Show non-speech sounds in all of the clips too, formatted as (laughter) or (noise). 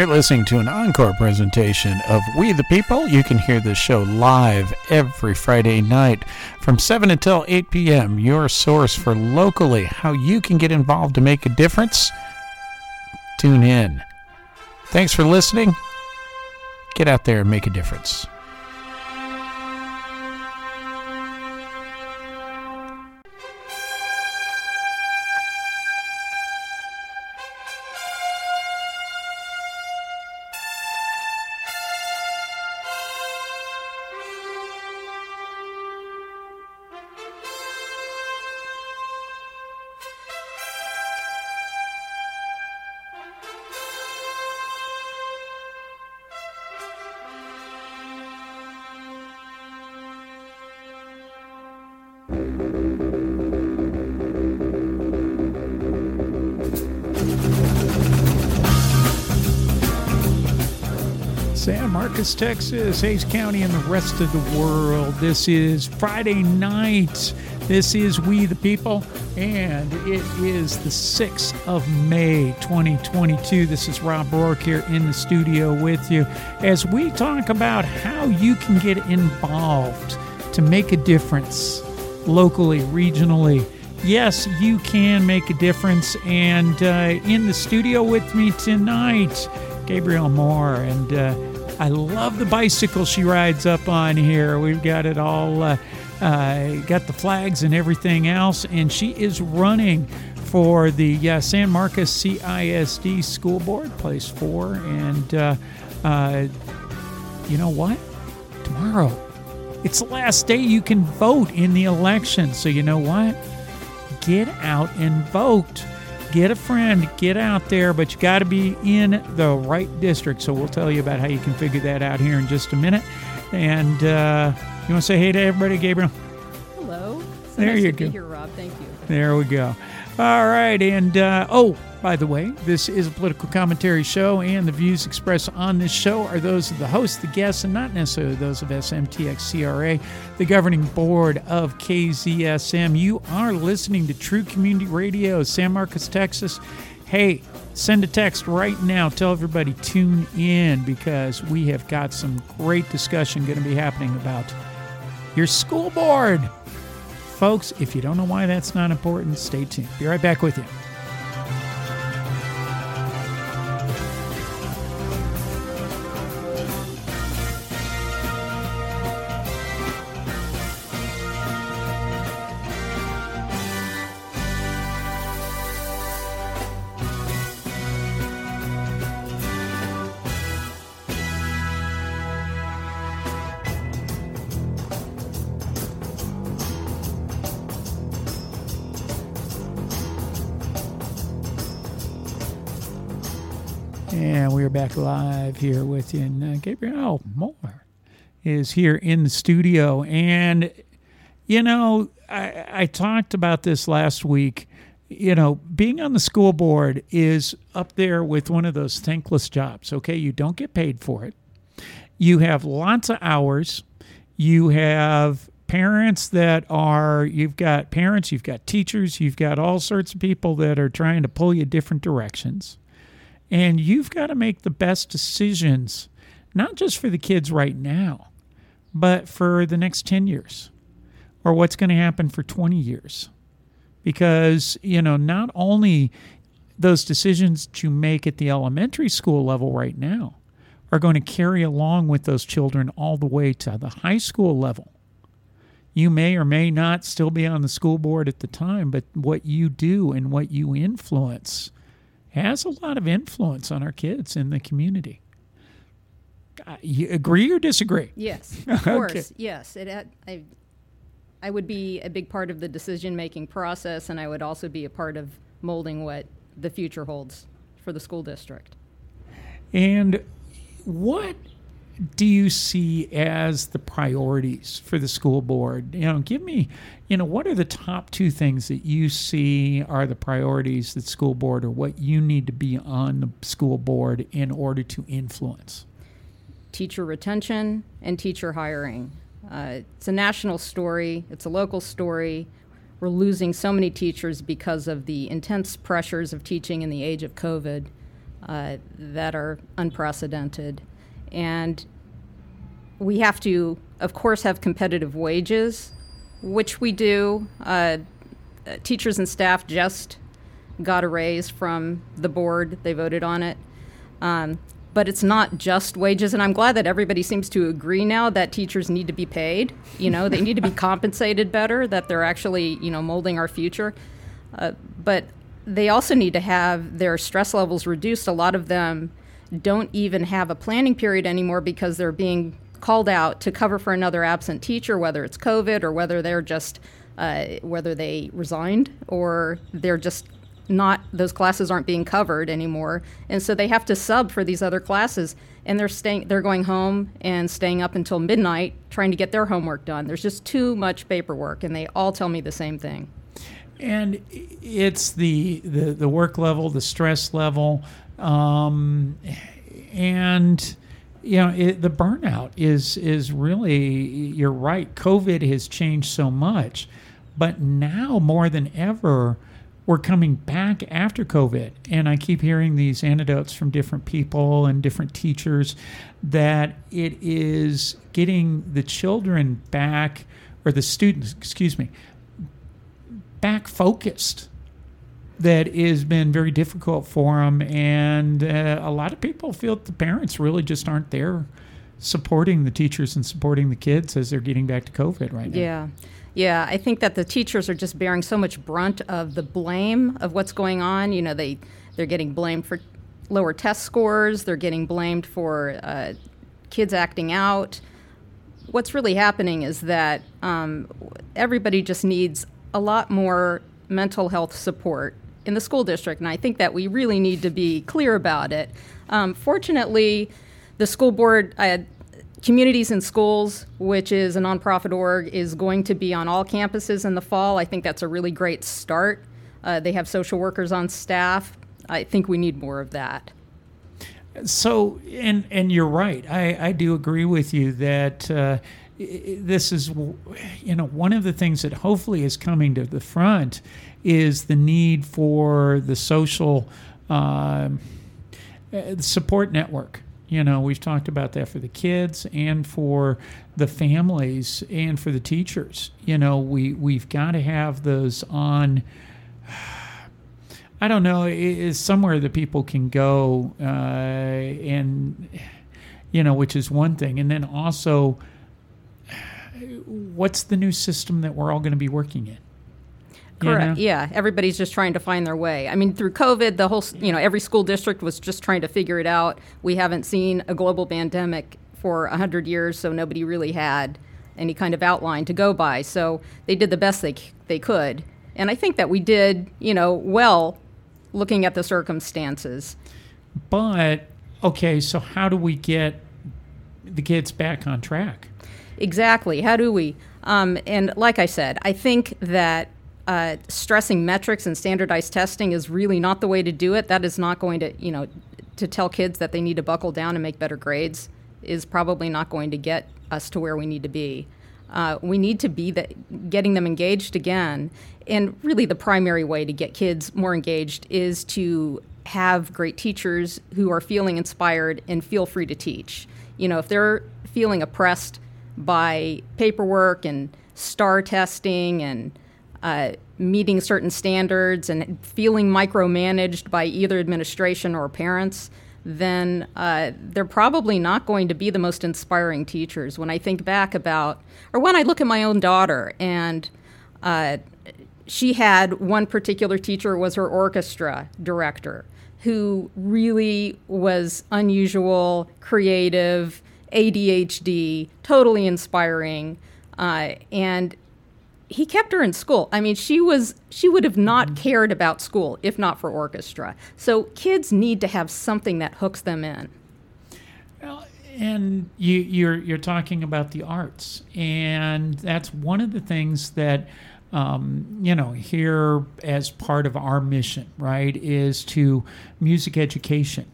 You're listening to an encore presentation of We the People. You can hear this show live every Friday night from 7 until 8 p.m. Your source for locally how you can get involved to make a difference. Tune in. Thanks for listening. Get out there and make a difference. Texas, Hays County, and the rest of the world. This is Friday night. This is We the People, and it is the 6th of May, 2022. This is Rob Rourke here in the studio with you as we talk about how you can get involved to make a difference locally, regionally. Yes, you can make a difference. And uh, in the studio with me tonight, Gabrielle Moore, and uh, I love the bicycle she rides up on here. We've got it all, uh, uh, got the flags and everything else, and she is running for the uh, San Marcos CISD School Board, place four. And uh, uh, you know what? Tomorrow, it's the last day you can vote in the election. So you know what? Get out and vote get a friend, get out there, but you got to be in the right district. So we'll tell you about how you can figure that out here in just a minute. And uh, you want to say hey to everybody, Gabrielle? Hello. So there nice you to be go. here, Rob. Thank you. There we go. All right. And uh, oh, by the way, this is a political commentary show, and the views expressed on this show are those of the host, the guests, and not necessarily those of SMTX CRA, the governing board of KZSM. You are listening to True Community Radio, San Marcos, Texas. Hey, send a text right now. Tell everybody tune in because we have got some great discussion going to be happening about your school board. Folks, if you don't know why that's not important, stay tuned. Be right back with you. Back live here with you. And uh, Gabrielle Moore is here in the studio. And, you know, I, I talked about this last week. You know, being on the school board is up there with one of those thankless jobs. Okay. You don't get paid for it, you have lots of hours, you have parents that are you've got parents you've got teachers you've got all sorts of people that are trying to pull you different directions and you've got to make the best decisions, not just for the kids right now, but for the next 10 years or what's going to happen for 20 years. Because, you know, not only those decisions that you make at the elementary school level right now are going to carry along with those children all the way to the high school level. You may or may not still be on the school board at the time, but what you do and what you influence has a lot of influence on our kids in the community. Uh, you agree or disagree? Yes, (laughs) of course. Okay. Yes, it. I, I would be a big part of the decision-making process, and I would also be a part of molding what the future holds for the school district. And what do you see as the priorities for the school board? You know, give me, you know, what are the top two things that you see are the priorities that school board or what you need to be on the school board in order to influence? Teacher retention and teacher hiring. Uh, it's a national story. It's a local story. We're losing so many teachers because of the intense pressures of teaching in the age of COVID. uh, that are unprecedented. And we have to, of course, have competitive wages, which we do. Uh, teachers and staff just got a raise from the board, they voted on it. Um, but it's not just wages, and I'm glad that everybody seems to agree now that teachers need to be paid. You know, they need to be (laughs) compensated better, that they're actually, you know, molding our future. Uh, but they also need to have their stress levels reduced. A lot of them don't even have a planning period anymore because they're being called out to cover for another absent teacher, whether it's COVID or whether they're just uh, whether they resigned or they're just not those classes aren't being covered anymore, and so they have to sub for these other classes, and they're staying they're going home and staying up until midnight trying to get their homework done. There's just too much paperwork, and they all tell me the same thing. And it's the the, the work level, the stress level, um, and you know it, the burnout is is really you're right. COVID has changed so much, but now more than ever we're coming back after COVID. And I keep hearing these anecdotes from different people and different teachers that it is getting the children back, or the students, excuse me, back focused. That has been very difficult for them. And uh, a lot of people feel that the parents really just aren't there supporting the teachers and supporting the kids as they're getting back to COVID right now. Yeah. Yeah, I think that the teachers are just bearing so much brunt of the blame of what's going on. You know, they they're getting blamed for lower test scores. They're getting blamed for uh, kids acting out. What's really happening is that um, everybody just needs a lot more mental health support in the school district, and I think that we really need to be clear about it. Um, fortunately, the school board. I Communities in Schools, which is a nonprofit org, is going to be on all campuses in the fall. I think that's a really great start. Uh, they have social workers on staff. I think we need more of that. So, and and you're right. I, I do agree with you that uh, this is, you know, one of the things that hopefully is coming to the front is the need for the social uh, support network you know, we've talked about that for the kids and for the families and for the teachers. You know, we we've got to have those on. I don't know, is somewhere that people can go uh, and you know, which is one thing, and then also, what's the new system that we're all going to be working in? Correct. You know? Yeah, everybody's just trying to find their way. I mean, through COVID, the whole you know every school district was just trying to figure it out. We haven't seen a global pandemic for a hundred years, so nobody really had any kind of outline to go by. So they did the best they they could, and I think that we did you know well, looking at the circumstances. But okay, so how do we get the kids back on track? Exactly. How do we? Um, and like I said, I think that uh, stressing metrics and standardized testing is really not the way to do it. That is not going to, you know, to tell kids that they need to buckle down and make better grades is probably not going to get us to where we need to be. Uh, we need to be the, getting them engaged again. And really, the primary way to get kids more engaged is to have great teachers who are feeling inspired and feel free to teach. You know, if they're feeling oppressed by paperwork and STAAR testing and uh, meeting certain standards and feeling micromanaged by either administration or parents, then uh, they're probably not going to be the most inspiring teachers. When I think back about, or when I look at my own daughter, and uh, she had one particular teacher was her orchestra director, who really was unusual, creative, ADHD, totally inspiring, uh, and he kept her in school. I mean, she was she would have not mm-hmm. cared about school if not for orchestra. So kids need to have something that hooks them in. Well, and you, you're you're talking about the arts, and that's one of the things that. Um, you know, here as part of our mission, right, is to music education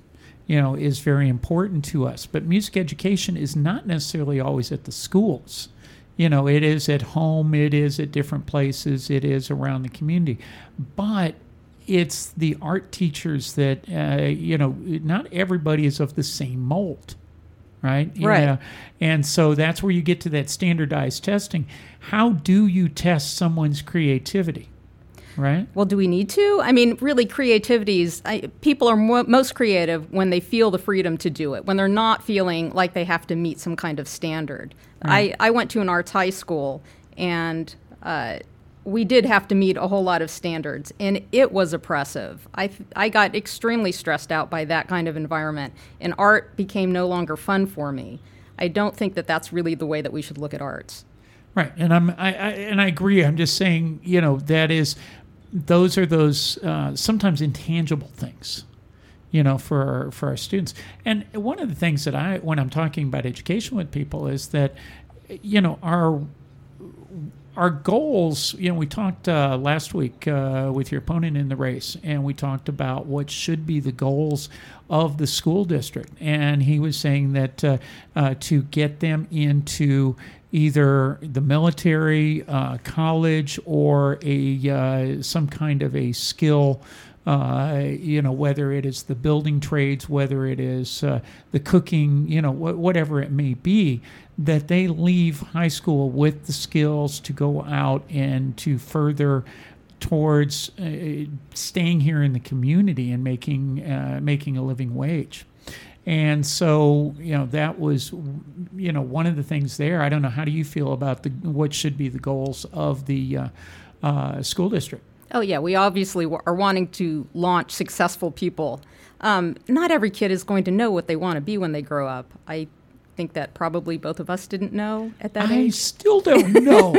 you know, is very important to us. But music education is not necessarily always at the schools you know, it is at home, it is at different places, it is around the community. But it's the art teachers that uh, you know not everybody is of the same mold right Right. Yeah. and so that's where you get to that standardized testing how do you test someone's creativity right Well, do we need to? I mean, really, creativity is I, people are mo- most creative when they feel the freedom to do it, when they're not feeling like they have to meet some kind of standard. I, I went to an arts high school, and uh, we did have to meet a whole lot of standards, and it was oppressive. I, I got extremely stressed out by that kind of environment, and art became no longer fun for me. I don't think that that's really the way that we should look at arts. Right, and I'm I, I and I agree. I'm just saying, you know, that is, those are those uh, sometimes intangible things, you know, for our, for our students. And one of the things that I, when I'm talking about education with people, is that, you know, our our goals, you know, we talked uh, last week uh, with your opponent in the race, and we talked about what should be the goals of the school district. And he was saying that uh, uh, to get them into either the military, uh, college, or a uh, some kind of a skill. Uh, you know, whether it is the building trades, whether it is uh, the cooking, you know, wh- whatever it may be, that they leave high school with the skills to go out and to further towards uh, staying here in the community and making uh, making a living wage. And so, you know, that was, you know, one of the things there. I don't know. How do you feel about the what should be the goals of the uh, school district? Oh, yeah, we obviously wa- are wanting to launch successful people. Um, not every kid is going to know what they want to be when they grow up. I think that probably both of us didn't know at that I age. I still don't know.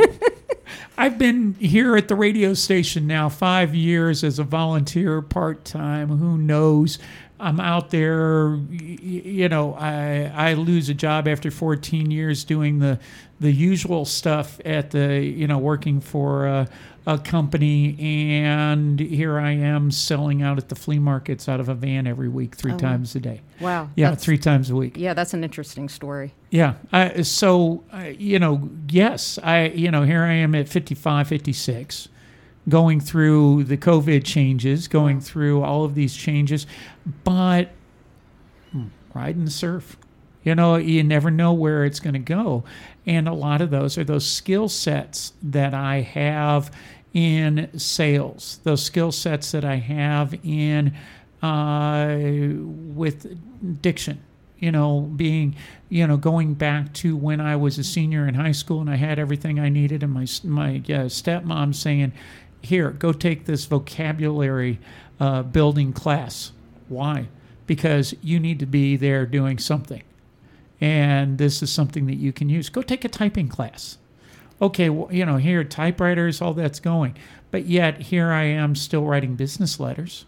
(laughs) I've been here at the radio station now five years as a volunteer part time. Who knows? I'm out there. You know, I I lose a job after 14 years doing the the usual stuff at the you know working for a, a company, and here I am selling out at the flea markets out of a van every week, three times a day. Wow. Yeah, that's- three times a week. Yeah, that's an interesting story. Yeah. I, so, uh, you know, yes, I, you know, here I am at 55, 56, going through the COVID changes, going through all of these changes, but ride and surf. You know, you never know where it's going to go. And a lot of those are those skill sets that I have in sales, those skill sets that I have in uh, with diction you know, being, you know, going back to when I was a senior in high school and I had everything I needed, and my my uh, stepmom saying, "Here, go take this vocabulary uh, building class." Why? Because you need to be there doing something, and this is something that you can use. Go take a typing class. Okay, well, you know, here typewriters, all that's going, but yet here I am still writing business letters.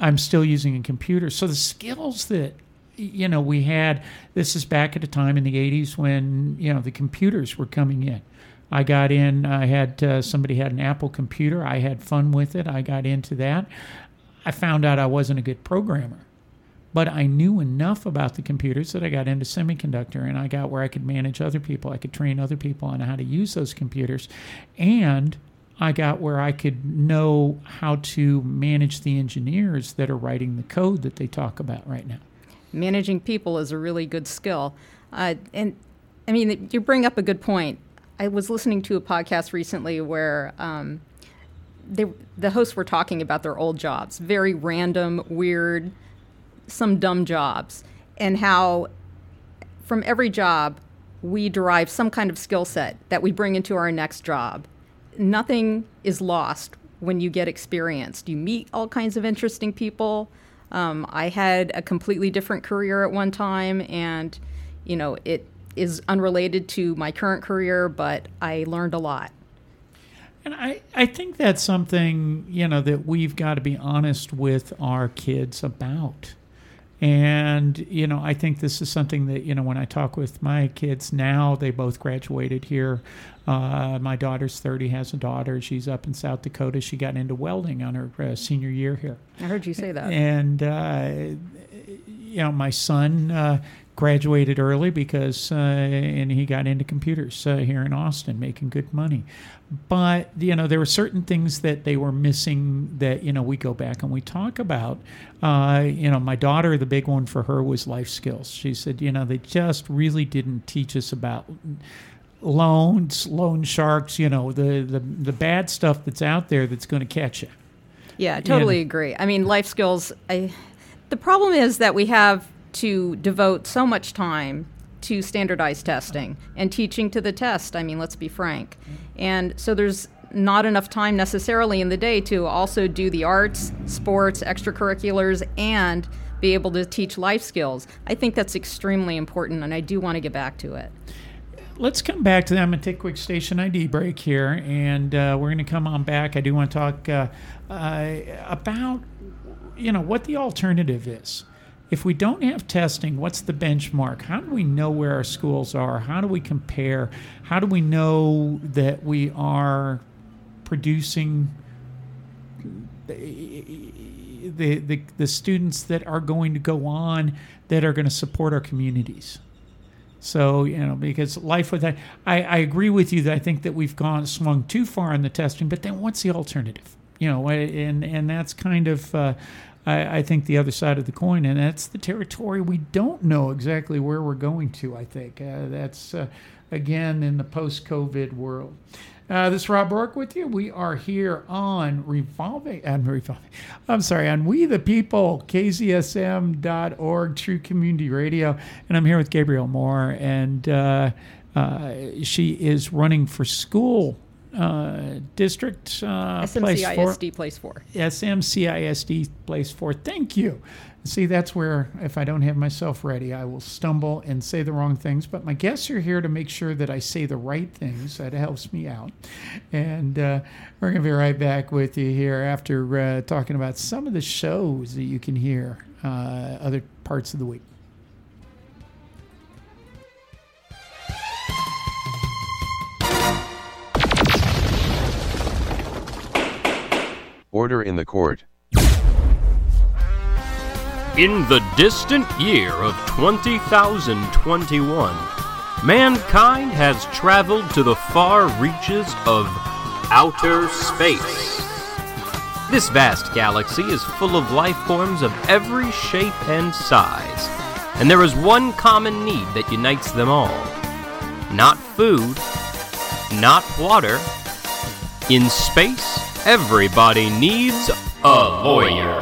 I'm still using a computer. So the skills that you know we had this is back at a time in the 80s when you know the computers were coming in. I got in. I had uh, somebody had an Apple computer. I had fun with it. I got into that. I found out I wasn't a good programmer, but I knew enough about the computers that I got into semiconductor, and I got where I could manage other people. I could train other people on how to use those computers, and I got where I could know how to manage the engineers that are writing the code that they talk about right now. Managing people is a really good skill. Uh, and I mean, you bring up a good point. I was listening to a podcast recently where um, they, the hosts were talking about their old jobs, very random, weird, some dumb jobs, and how from every job we derive some kind of skill set that we bring into our next job. Nothing is lost when you get experienced. You meet all kinds of interesting people. Um, I had a completely different career at one time, and you know it is unrelated to my current career, but I learned a lot. And I, I think that's something, you know, that we've got to be honest with our kids about. And, you know, I think this is something that, you know, when I talk with my kids now, they both graduated here. Uh, my daughter's 30, has a daughter. She's up in South Dakota. She got into welding on her uh, senior year here. I heard you say that. And, uh, you know, my son uh, graduated early because uh, and he got into computers uh, here in Austin, making good money. But you know there were certain things that they were missing that you know we go back and we talk about. Uh, you know, my daughter, the big one for her was life skills. She said, you know, they just really didn't teach us about loans, loan sharks. You know, the the the bad stuff that's out there that's going to catch you. Yeah, totally And- agree. I mean, life skills. I, the problem is that we have to devote so much time to standardized testing and teaching to the test. I mean, let's be frank. And so there's not enough time necessarily in the day to also do the arts, sports, extracurriculars, and be able to teach life skills. I think that's extremely important, and I do want to get back to it. let's come back to them and take a quick station ID break here, and uh, we're going to come on back. I do want to talk uh, uh, about, you know, what the alternative is. If we don't have testing, what's the benchmark? How do we know where our schools are? How do we compare? How do we know that we are producing the, the, the students that are going to go on that are going to support our communities? So you know, because life with that, I, I agree with you that I think that we've gone swung too far in the testing. But then, what's the alternative? You know, and and that's kind of, uh, I, I think the other side of the coin, and that's the territory we don't know exactly where we're going to. I think uh, that's uh, again in the post-COVID world. Uh, this is Rob Rourke with you. We are here on Revolving, on Revolving, I'm sorry, on We the People, KZSM.org, True Community Radio. And I'm here with Gabrielle Moore, and uh, uh, she is running for school uh, district uh, place four. SMCISD place four. SMCISD place four. Thank you. See, that's where if I don't have myself ready, I will stumble and say the wrong things. But my guests are here to make sure that I say the right things. That helps me out. And uh, we're going to be right back with you here after uh, talking about some of the shows that you can hear uh, other parts of the week. Order in the court. In the distant year of 20,021, mankind has traveled to the far reaches of outer space. This vast galaxy is full of life forms of every shape and size, and there is one common need that unites them all. Not food, not water. In space, everybody needs a lawyer.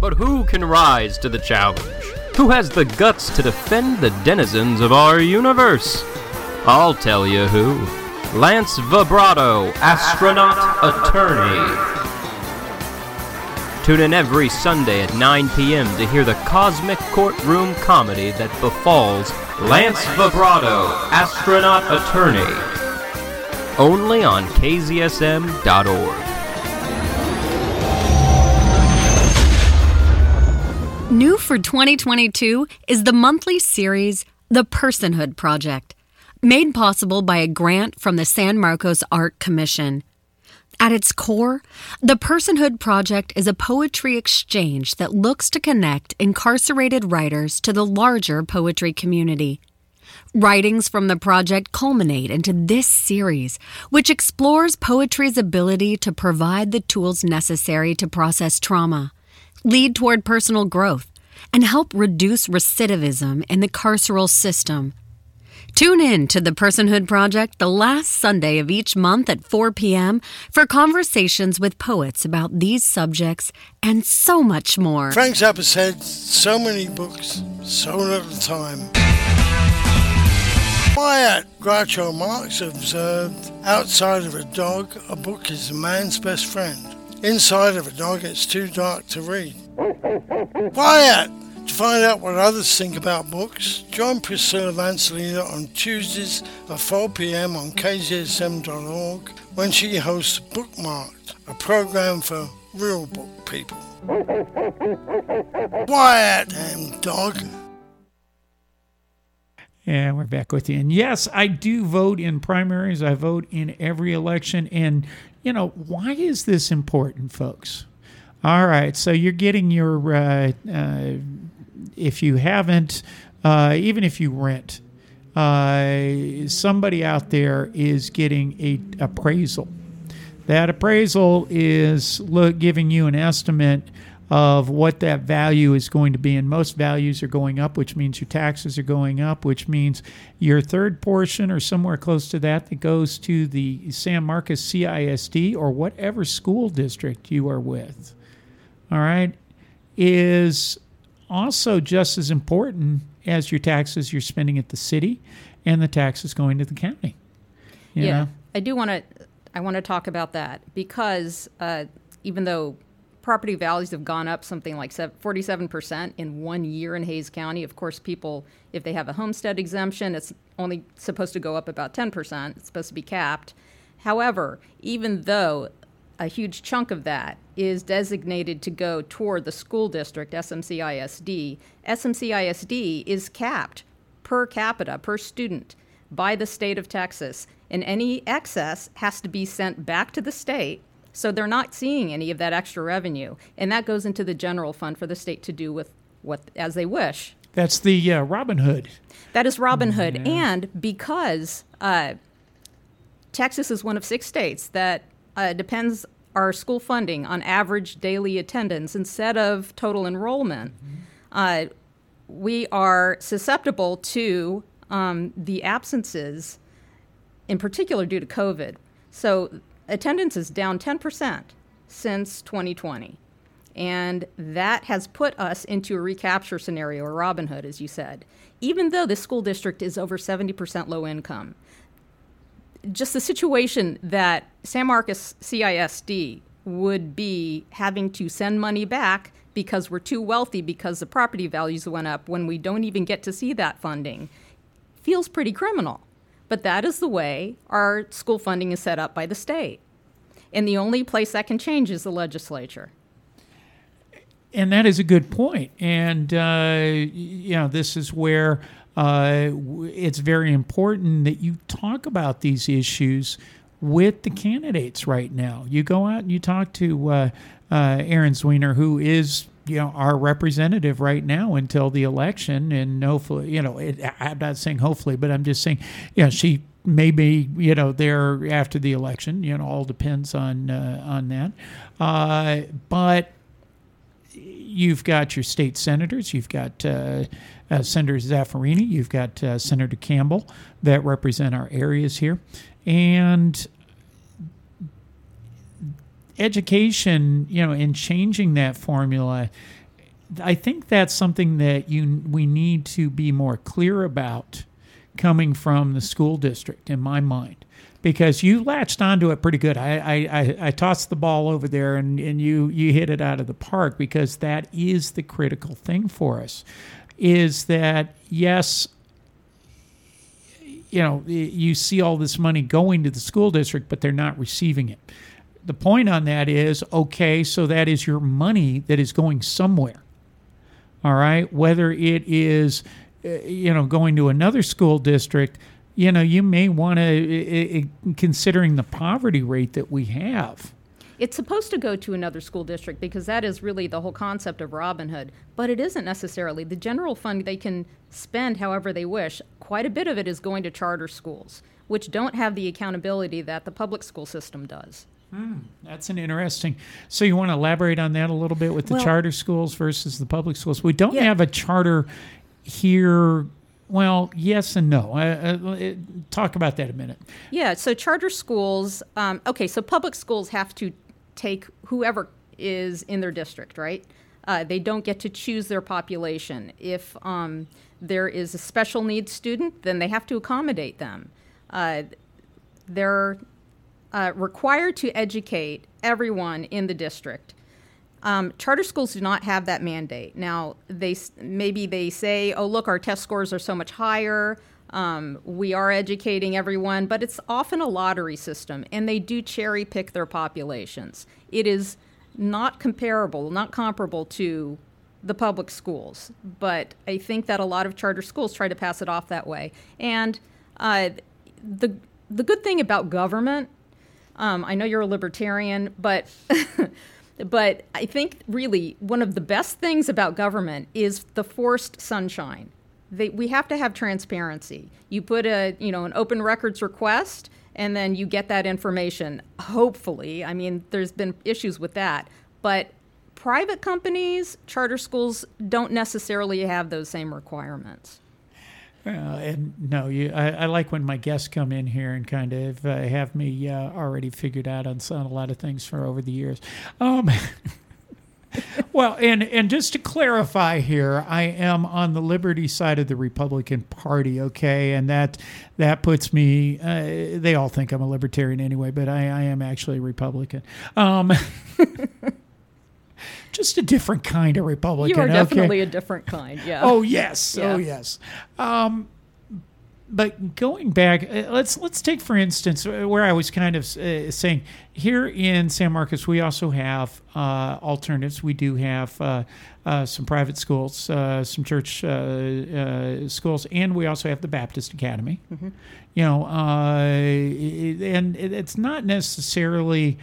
But who can rise to the challenge? Who has the guts to defend the denizens of our universe? I'll tell you who. Lance Vibrato, astronaut attorney. Tune in every Sunday at 9 p.m. to hear the cosmic courtroom comedy that befalls Lance Vibrato, astronaut attorney. Only on KZSM.org. New for 2022 is the monthly series The Personhood Project, made possible by a grant from the San Marcos Art Commission. At its core, the Personhood Project is a poetry exchange that looks to connect incarcerated writers to the larger poetry community. Writings from the project culminate into this series, which explores poetry's ability to provide the tools necessary to process trauma, lead toward personal growth, and help reduce recidivism in the carceral system. Tune in to the Personhood Project the last Sunday of each month at 4 p.m. for conversations with poets about these subjects and so much more. Frank Zappa said, so many books, so little time. Wyatt Groucho Marx observed, outside of a dog, a book is a man's best friend. Inside of a dog, it's too dark to read. (laughs) Wyatt! To find out what others think about books, join Priscilla Vancelina on Tuesdays at 4 p.m. on kzsm.org when she hosts Bookmarked, a program for real book people. (laughs) Wyatt, damn dog. And we're back with you. And yes, I do vote in primaries. I vote in every election. And, you know, why is this important, folks? All right. So you're getting your uh, uh, if you haven't, uh, even if you rent, uh, somebody out there is getting a appraisal. That appraisal is look, giving you an estimate of what that value is going to be. And most values are going up, which means your taxes are going up, which means your third portion or somewhere close to that that goes to the San Marcos CISD or whatever school district you are with. All right, is also just as important as your taxes you're spending at the city and the taxes going to the county. You yeah, know? I do want to. I want to talk about that because uh, even though property values have gone up something like 47% in one year in Hays County. Of course, people, if they have a homestead exemption, it's only supposed to go up about 10%. It's supposed to be capped. However, even though a huge chunk of that is designated to go toward the school district, SMCISD, SMCISD is capped per capita, per student, by the state of Texas. And any excess has to be sent back to the state so they're not seeing any of that extra revenue, and that goes into the general fund for the state to do with what as they wish. That's the uh, Robin Hood. That is Robin Hood, yeah. and because uh, Texas is one of six states that uh, depends our school funding on average daily attendance instead of total enrollment, mm-hmm. we are susceptible to um, the absences, in particular due to COVID. So attendance is down 10% since 2020. And that has put us into a recapture scenario, or Robin Hood, as you said, even though this school district is over 70% low income. Just the situation that San Marcos CISD would be having to send money back because we're too wealthy because the property values went up when we don't even get to see that funding feels pretty criminal. But that is the way our school funding is set up by the state. And the only place that can change is the legislature. And that is a good point. And, uh, you know, this is where uh, it's very important that you talk about these issues with the candidates right now. You go out and you talk to uh, uh Erin Zwiener, who is you know our representative right now until the election and hopefully you know it, i'm not saying hopefully but i'm just saying yeah she may be you know there after the election you know all depends on uh, on that. Uh, but you've got your state senators you've got uh, uh senator zaffirini you've got uh, senator campbell that represent our areas here. And education, you know, in changing that formula, I think that's something that you we need to be more clear about coming from the school district in my mind because you latched onto it pretty good. I, I, I, tossed the ball over there and, and you, you hit it out of the park because that is the critical thing for us is that, yes, you know, you see all this money going to the school district, but they're not receiving it the point on that is okay, so that is your money that is going somewhere. All right, whether it is uh, you know going to another school district, you know, you may want to considering the poverty rate that we have. It's supposed to go to another school district because that is really the whole concept of Robin Hood, but it isn't necessarily. The general fund they can spend however they wish. Quite a bit of it is going to charter schools, which don't have the accountability that the public school system does. Hmm, that's an interesting. So you want to elaborate on that a little bit with the well, charter schools versus the public schools? We don't yeah. have a charter here. Well, yes and no. Uh, uh, talk about that a minute. Yeah. So charter schools. Um, okay. So public schools have to take whoever is in their district, right? Uh, they don't get to choose their population. If um, there is a special needs student, then they have to accommodate them. Uh, there uh, required to educate everyone in the district. Um, charter schools do not have that mandate. Now, they maybe they say, "Oh, look, our test scores are so much higher. Um, we are educating everyone," but it's often a lottery system, and they do cherry pick their populations. It is not comparable, not comparable to the public schools, but I think that a lot of charter schools try to pass it off that way. And uh, the the good thing about government um, I know you're a libertarian, but (laughs) But I think really one of the best things about government is the forced sunshine. They, we have to have transparency. You put a you know an open records request, and then you get that information. Hopefully, I mean, there's been issues with that, but private companies, charter schools don't necessarily have those same requirements. Uh, and no, you, I, I, like when my guests come in here and kind of uh, have me uh, already figured out on, some, a lot of things for over the years. Um, (laughs) well, and and just to clarify here, I am on the Liberty side of the Republican Party, okay, and that that puts me. Uh, they all think I'm a libertarian anyway, but I, I am actually a Republican. Um, (laughs) just a different kind of Republican. You are definitely okay? a different kind. Yeah. Oh yes. Yeah. Oh yes. Um, but going back, uh, let's let's take for instance uh, where I was kind of uh, saying here in San Marcos, we also have uh, alternatives. We do have uh, uh, some private schools, some church schools, and we also have the Baptist Academy. Mm-hmm. You know, and it's not necessarily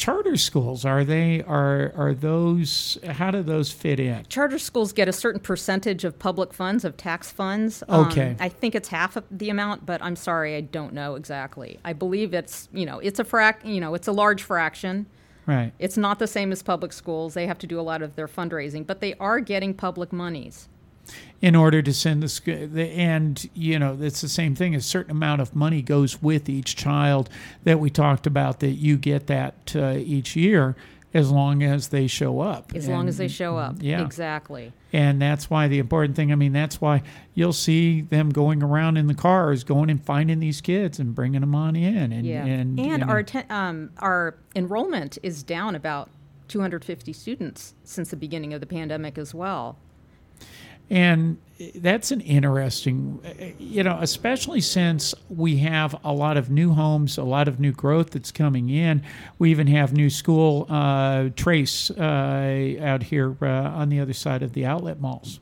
charter schools are they are are those how do those fit in? Charter schools get a certain percentage of public funds of tax funds. Um, okay. Um, i think it's half of the amount but i'm sorry i don't know exactly. I believe it's you know it's a frac you know it's a large fraction. Right. It's not the same as public schools. They have to do a lot of their fundraising but they are getting public monies in order to send the and you know it's the same thing a certain amount of money goes with each child that we talked about that you get that uh, each year as long as they show up. As and, long as they show up. yeah. Exactly. And that's why the important thing i mean that's why you'll see them going around in the cars going and finding these kids and bringing them on in and yeah. and, and our te- um, our enrollment is down about 250 students since the beginning of the pandemic as well and that's an interesting, you know, especially since we have a lot of new homes, a lot of new growth that's coming in. We even have new school uh, trace uh, out here uh, on the other side of the outlet malls.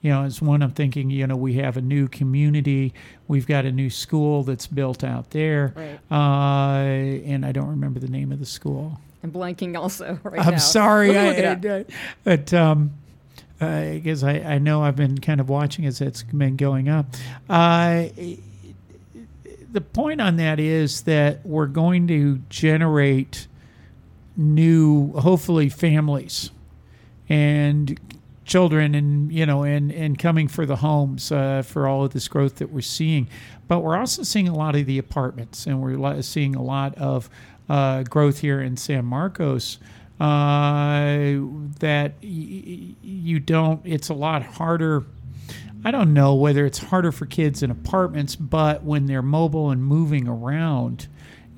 You know, it's one I'm thinking, you know, we have a new community. We've got a new school that's built out there. Right. Uh, and I don't remember the name of the school. I'm blanking also (laughs) right I'm now. sorry. (laughs) I, I, but um, because uh, I, I know I've been kind of watching as it's been going up. Uh, the point on that is that we're going to generate new, hopefully, families and children and you know and and coming for the homes uh, for all of this growth that we're seeing but we're also seeing a lot of the apartments and we're seeing a lot of uh, growth here in san marcos uh, that y- you don't. It's a lot harder. I don't know whether it's harder for kids in apartments, but when they're mobile and moving around,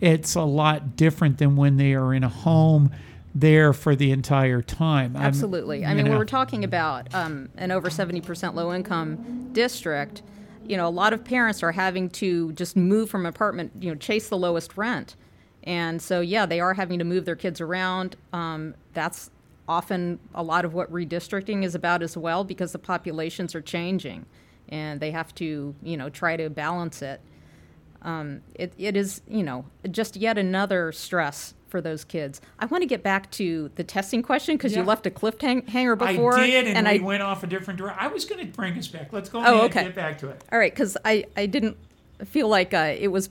it's a lot different than when they are in a home there for the entire time. Absolutely. i mean, know. we're talking about um, an over 70% low income district, you know, a lot of parents are having to just move from apartment, you know, chase the lowest rent. And so, yeah, they are having to move their kids around. Um, that's often a lot of what redistricting is about as well because the populations are changing and they have to, you know, try to balance it. Um, it, it is, you know, just yet another stress for those kids. I want to get back to the testing question because yeah. you left a cliffhanger before. I did, and, and we I went off a different direction. I was going to bring us back. Let's go oh, ahead okay. and get back to it. All right, because I, I didn't feel like uh, it was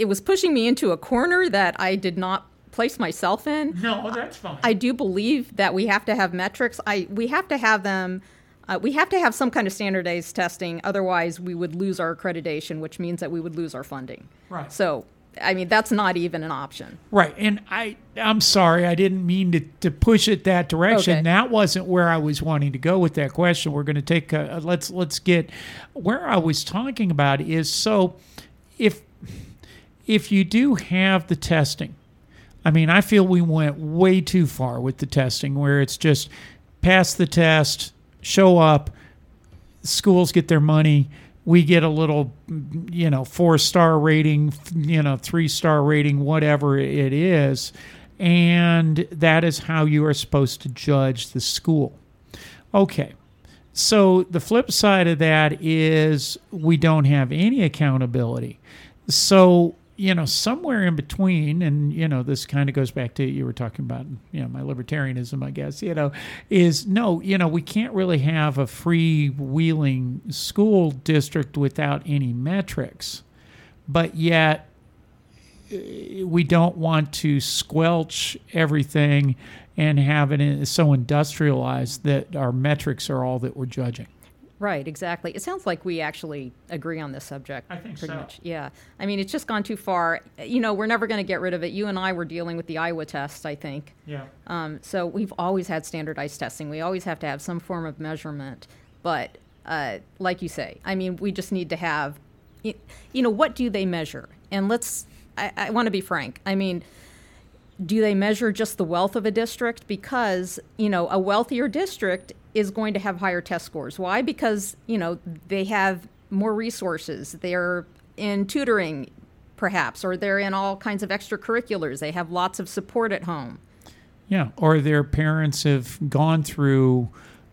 it was pushing me into a corner that I did not place myself in. No, that's fine. I do believe that we have to have metrics. I we have to have them. Uh, we have to have some kind of standardized testing. Otherwise, we would lose our accreditation, which means that we would lose our funding. Right. So, I mean, that's not even an option. Right. And I, I'm sorry, I didn't mean to, to push it that direction. Okay. That wasn't where I was wanting to go with that question. We're going to take. A, let's let's get where I was talking about is so if if you do have the testing, I mean, I feel we went way too far with the testing where it's just pass the test, show up, schools get their money, we get a little, you know, four star rating, you know, three star rating, whatever it is. And that is how you are supposed to judge the school. Okay. So the flip side of that is we don't have any accountability. So you know, somewhere in between, and you know, this kind of goes back to you were talking about, you know, my libertarianism, I guess. You know, is no, you know, we can't really have a freewheeling school district without any metrics, but yet uh, we don't want to squelch everything and have it so industrialized that our metrics are all that we're judging. Right, exactly. It sounds like we actually agree on this subject. I think pretty so. much. Yeah. I mean, it's just gone too far. You know, we're never going to get rid of it. You and I were dealing with the Iowa test, I think. Yeah. Um, so we've always had standardized testing. We always have to have some form of measurement. But uh, like you say, I mean, we just need to have, you know, what do they measure? And let's, I, I want to be frank. I mean, do they measure just the wealth of a district? Because, you know, a wealthier district is going to have higher test scores. Why? Because, you know, they have more resources. They're in tutoring, perhaps, or they're in all kinds of extracurriculars. They have lots of support at home. Yeah. Or their parents have gone through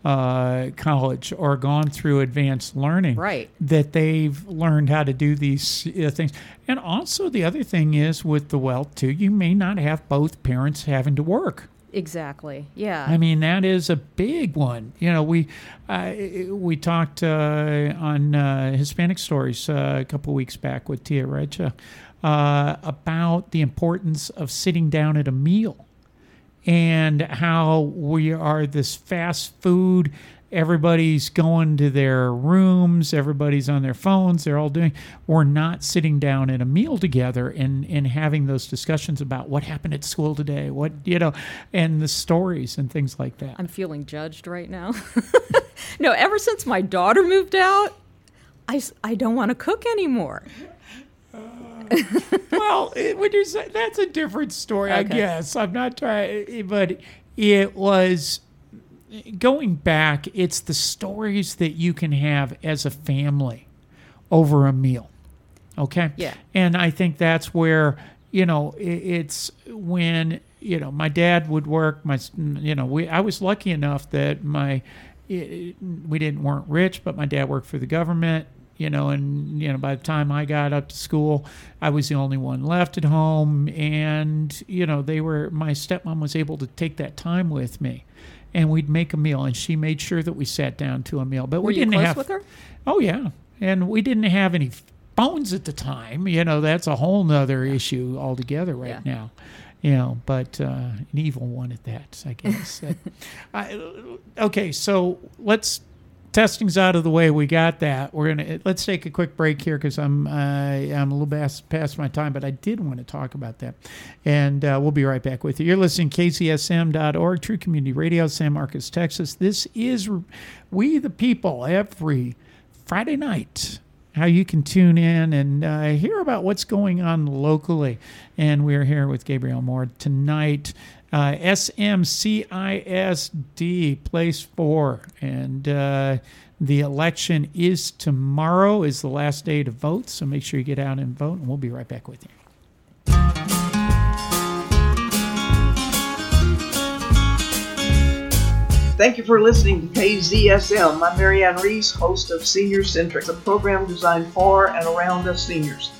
uh, college or gone through advanced learning. Right. That they've learned how to do these uh, things. And also, the other thing is with the wealth, too, you may not have both parents having to work. Exactly. Yeah. I mean, that is a big one. You know, we uh, we talked uh, on uh, Hispanic Stories uh, a couple weeks back with Tia Recha uh, about the importance of sitting down at a meal and how we are this fast food. Everybody's going to their rooms, everybody's on their phones, they're all doing. We're not sitting down at a meal together and, and having those discussions about what happened at school today, what, you know, and the stories and things like that. I'm feeling judged right now. (laughs) no, ever since my daughter moved out, I, I don't want to cook anymore. Uh, well, (laughs) it, when you say that's a different story, I guess. I'm not trying, but it was going back. It's the stories that you can have as a family over a meal. Okay. Yeah. And I think that's where you know it's when you know my dad would work. My you know we I was lucky enough that my i we didn't weren't rich, but my dad worked for the government. You know, and you know, by the time I got up to school, I was the only one left at home, and you know, they were. My stepmom was able to take that time with me, and we'd make a meal, and she made sure that we sat down to a meal. But Were we didn't have with her? Oh yeah, and we didn't have any phones at the time. You know, that's a whole nother issue altogether right Yeah. now. You know, but uh, an evil one at that, I guess. (laughs) I, okay, so let's testing's out of the way. We got that. We're gonna let's take a quick break here because I'm uh, I'm a little past, past my time, but I did want to talk about that, and uh, we'll be right back with you. You're listening KZSM.org, True Community Radio, San Marcos, Texas. This is We the People every Friday night. How you can tune in and uh, hear about what's going on locally. And we're here with Gabrielle Moore tonight. Uh, SMCISD, place four. And uh, the election is tomorrow, is the last day to vote. So make sure you get out and vote. And we'll be right back with you. Thank you for listening to KZSM. I'm Marianne Reese, host of Senior Centric, a program designed for and around us seniors.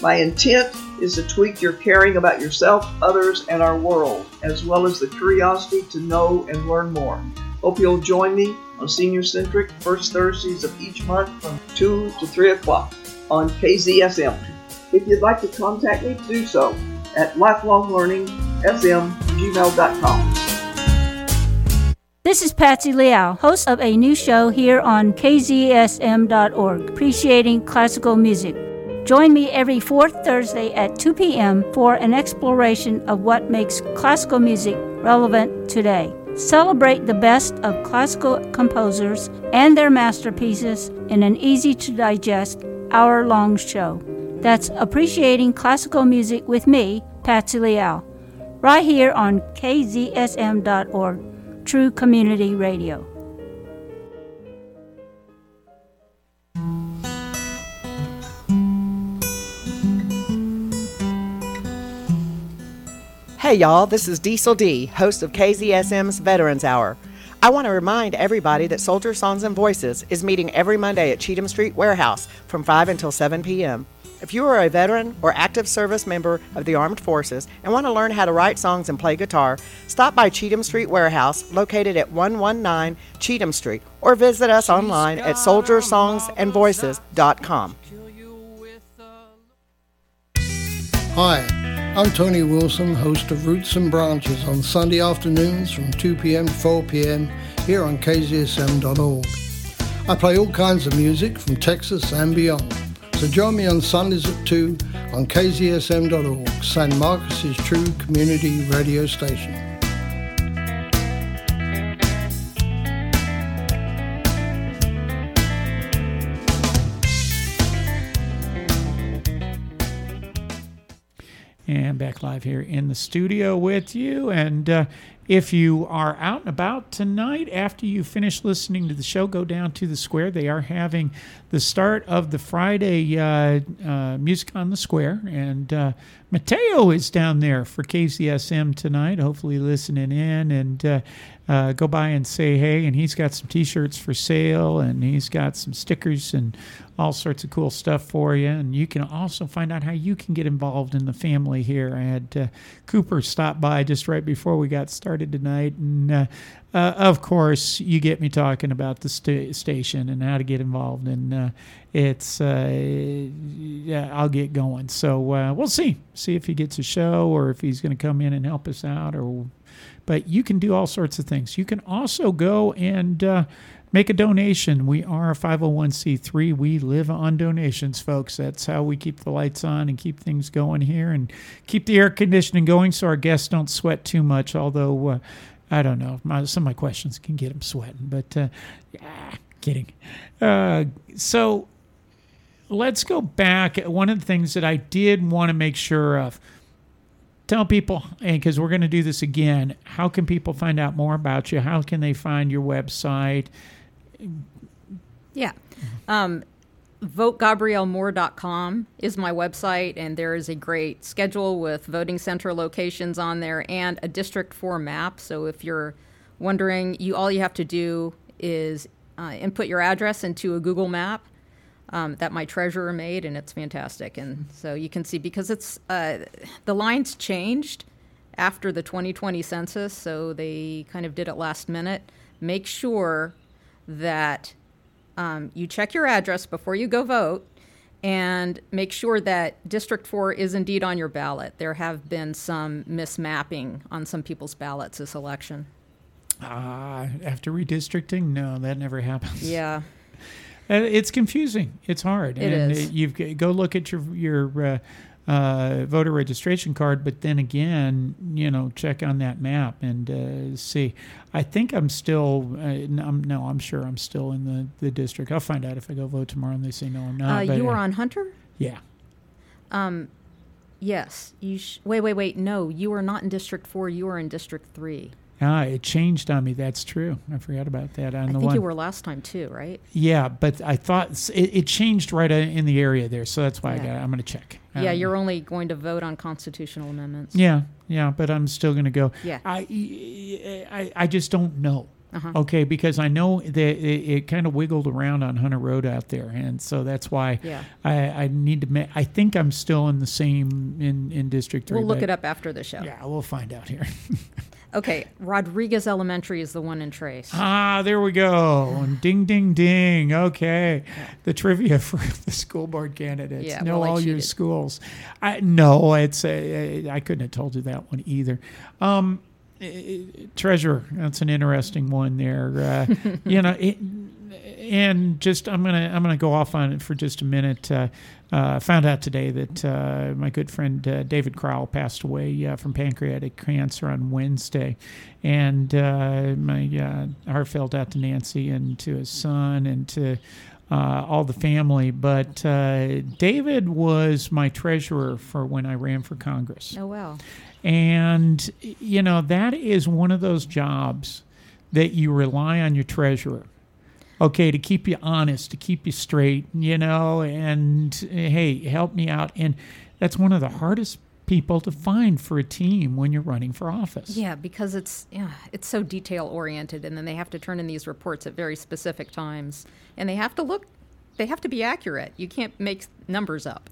My intent is to tweak your caring about yourself, others, and our world, as well as the curiosity to know and learn more. Hope you'll join me on Senior Centric first Thursdays of each month from 2 to 3 o'clock on KZSM. If you'd like to contact me, do so at lifelonglearningsm@gmail.com. This is Patsy Liao, host of a new show here on KZSM.org, appreciating classical music. Join me every fourth Thursday at 2 p.m. for an exploration of what makes classical music relevant today. Celebrate the best of classical composers and their masterpieces in an easy to digest hour long show. That's Appreciating Classical Music with me, Patsy Liao, right here on KZSM.org. True Community Radio. Hey y'all, this is Diesel D, host of KZSM's Veterans Hour. I want to remind everybody that Soldier Songs and Voices is meeting every Monday at Cheatham Street Warehouse from 5 until 7 p.m. If you are a veteran or active service member of the Armed Forces and want to learn how to write songs and play guitar, stop by Cheatham Street Warehouse located at 119 Cheatham Street or visit us online at soldiersongsandvoices.com. Hi, I'm Tony Wilson, host of Roots and Branches on Sunday afternoons from 2 p.m. to 4 p.m. here on KZSM.org. I play all kinds of music from Texas and beyond. So join me on Sundays at 2 on KZSM.org, San Marcos's true community radio station. And back live here in the studio with you. And uh, if you are out and about tonight, after you finish listening to the show, go down to the square. They are having the start of the Friday uh, uh, Music on the Square. And uh, Mateo is down there for KZSM tonight, hopefully listening in. And uh, uh, go by and say hey. And he's got some t shirts for sale, and he's got some stickers and all sorts of cool stuff for you. And you can also find out how you can get involved in the family here. I had uh, Cooper stop by just right before we got started tonight. And uh, uh, of course, you get me talking about the sta- station and how to get involved. And uh, it's, uh, yeah, I'll get going. So uh, we'll see. See if he gets a show or if he's going to come in and help us out or but you can do all sorts of things. You can also go and uh, make a donation. We are a 501c3. We live on donations, folks. That's how we keep the lights on and keep things going here and keep the air conditioning going so our guests don't sweat too much. Although, uh, I don't know, my, some of my questions can get them sweating, but uh, yeah, kidding. Uh, so let's go back. One of the things that I did want to make sure of tell people and because we're going to do this again how can people find out more about you how can they find your website Yeah. Um, VoteGabrielleMoore.com is my website, and there is a great schedule with voting center locations on there and a District 4 map. So if you're wondering, you all you have to do is uh, input your address into a Google map um, that my treasurer made, and it's fantastic. And so you can see because it's uh, the lines changed after the 2020 census, so they kind of did it last minute. Make sure that um, you check your address before you go vote and make sure that District 4 is indeed on your ballot. There have been some mismapping on some people's ballots this election. uh, after redistricting no that never happens Yeah. And it's confusing it's hard It and is. you've go look at your your uh, uh, voter registration card but then again you know check on that map and uh, see i think i'm still uh, I'm, no i'm sure i'm still in the, the district i'll find out if i go vote tomorrow and they say no i'm Uh, not but, you were uh, on Hunter? yeah Um, Yes. You sh- wait, wait, wait. No, you are not in District 4. You are in District 3. Ah, it changed on me. That's true. I forgot about that. On I the think one, you were last time too, right? yeah, but I thought it, it changed right uh, in the area there, so that's why I Yeah. got. I'm going to check. yeah, Um, you're only going to vote on constitutional amendments. Yeah, yeah, but I'm still going to go. Yeah. I, I, I just don't know. Uh-huh. Okay, because I know that it, it kind of wiggled around on Hunter Road out there, and so that's why Yeah. I, I need to. Ma- I think I'm still in the same in in District Three. We'll look it up after the show. Yeah, we'll find out here. (laughs) Okay, Rodriguez Elementary is the one in Trace. Ah, there we go. And ding, ding, ding. Okay. The trivia (laughs) for the school board candidates. Yeah, know well, all your schools. I no, it's uh, I couldn't have told you that one either. Um, treasurer, that's an interesting one there. Uh, (laughs) you know, it, and just I'm gonna I'm gonna go off on it for just a minute. Uh, uh, found out today that uh, my good friend uh, David Crowell passed away uh, from pancreatic cancer on Wednesday, and uh, my uh, heart felt out to Nancy and to his son and to uh, all the family. But uh, David was my treasurer for when I ran for Congress. Oh wow. And, you know, that is one of those jobs that you rely on your treasurer. Okay, to keep you honest, to keep you straight, you know, and hey, help me out. And that's one of the hardest people to find for a team when you're running for office. Yeah, because it's yeah, it's so detail oriented, and then they have to turn in these reports at very specific times, and they have to look, they have to be accurate. You can't make numbers up.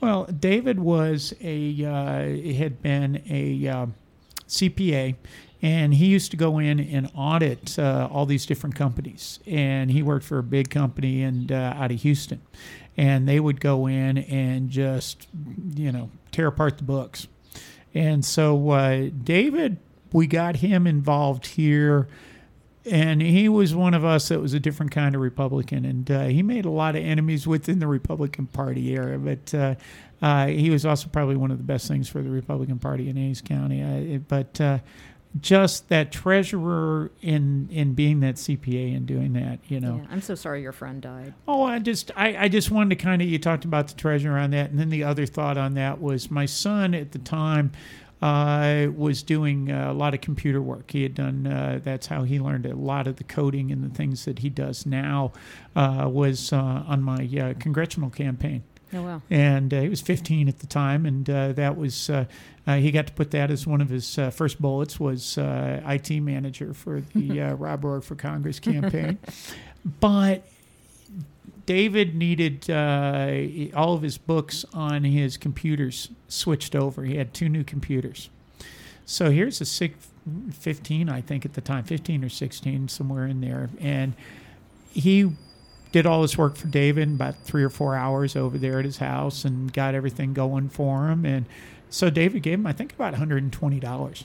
Well, David was a uh, had been a uh, CPA, and he used to go in and audit uh, all these different companies. And he worked for a big company and uh, out of Houston, and they would go in and just you know tear apart the books. And so uh, David, we got him involved here and he was one of us that was a different kind of Republican, and uh, he made a lot of enemies within the Republican Party era. But uh, uh, he was also probably one of the best things for the Republican Party in Hays County. Uh, but uh, just that treasurer in in being that CPA and doing that, you know. Yeah, I'm so sorry your friend died. Oh, I just I, I just wanted to kind of you talked about the treasurer on that, and then the other thought on that was my son at the time uh, was doing uh, a lot of computer work. He had done uh, that's how he learned a lot of the coding and the things that he does now uh, was uh, on my uh, congressional campaign. Oh wow! And he was 15 at the time, and that was he got to put that as one of his first bullets was IT manager for the (laughs) Rob Roark for Congress campaign. but David needed uh, all of his books on his computers switched over. He had two new computers. So here's a six, 15, I think at the time, 15 or 16, somewhere in there. And he did all this work for David in about three or four hours over there at his house and got everything going for him. And so David gave him, I think, about $120.